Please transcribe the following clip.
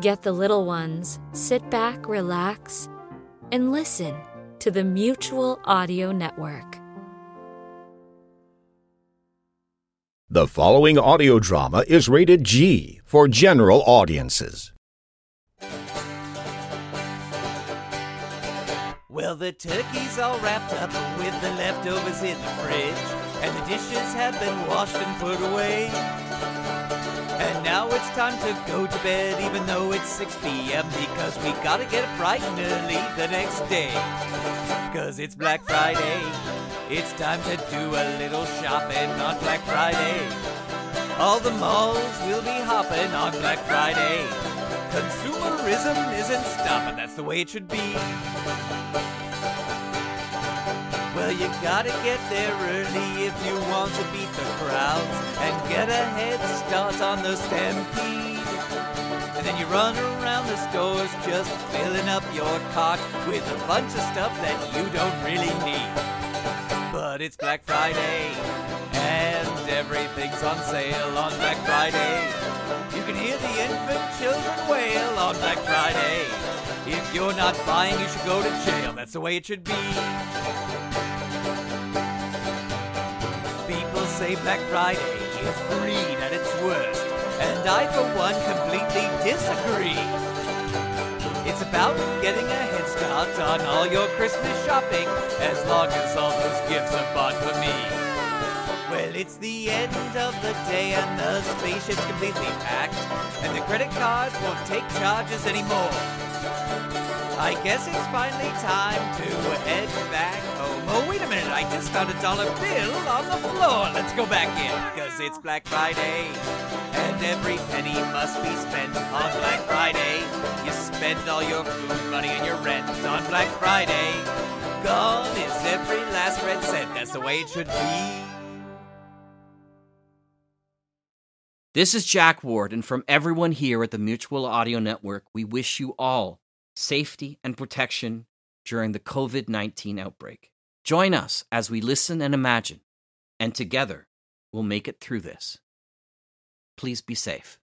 Get the little ones, sit back, relax, and listen to the Mutual Audio Network. The following audio drama is rated G for general audiences. Well, the turkey's all wrapped up with the leftovers in the fridge, and the dishes have been washed and put away. It's time to go to bed, even though it's 6 p.m., because we gotta get up bright and early the next day. Cause it's Black Friday, it's time to do a little shopping on Black Friday. All the malls will be hopping on Black Friday. Consumerism isn't stopping, that's the way it should be. Well, you gotta get there early if you want to beat the crowds get a head start on the stampede. And then you run around the stores just filling up your cart with a bunch of stuff that you don't really need. But it's Black Friday and everything's on sale on Black Friday. You can hear the infant children wail on Black Friday. If you're not buying, you should go to jail. That's the way it should be. People say Black Friday is greed at its worst, and I, for one, completely disagree. It's about getting a head start on all your Christmas shopping, as long as all those gifts are bought for me. Well, it's the end of the day and the spaceship's completely packed, and the credit cards won't take charges anymore. I guess it's finally time to head back home. Oh, wait a minute, I just found a dollar bill on the floor. Let's go back in, because it's Black Friday, and every penny must be spent on Black Friday. You spend all your food money and your rent on Black Friday. Gone is every last red cent. That's the way it should be. This is Jack Ward, and from everyone here at the Mutual Audio Network, we wish you all safety and protection during the COVID 19 outbreak. Join us as we listen and imagine, and together we'll make it through this. Please be safe.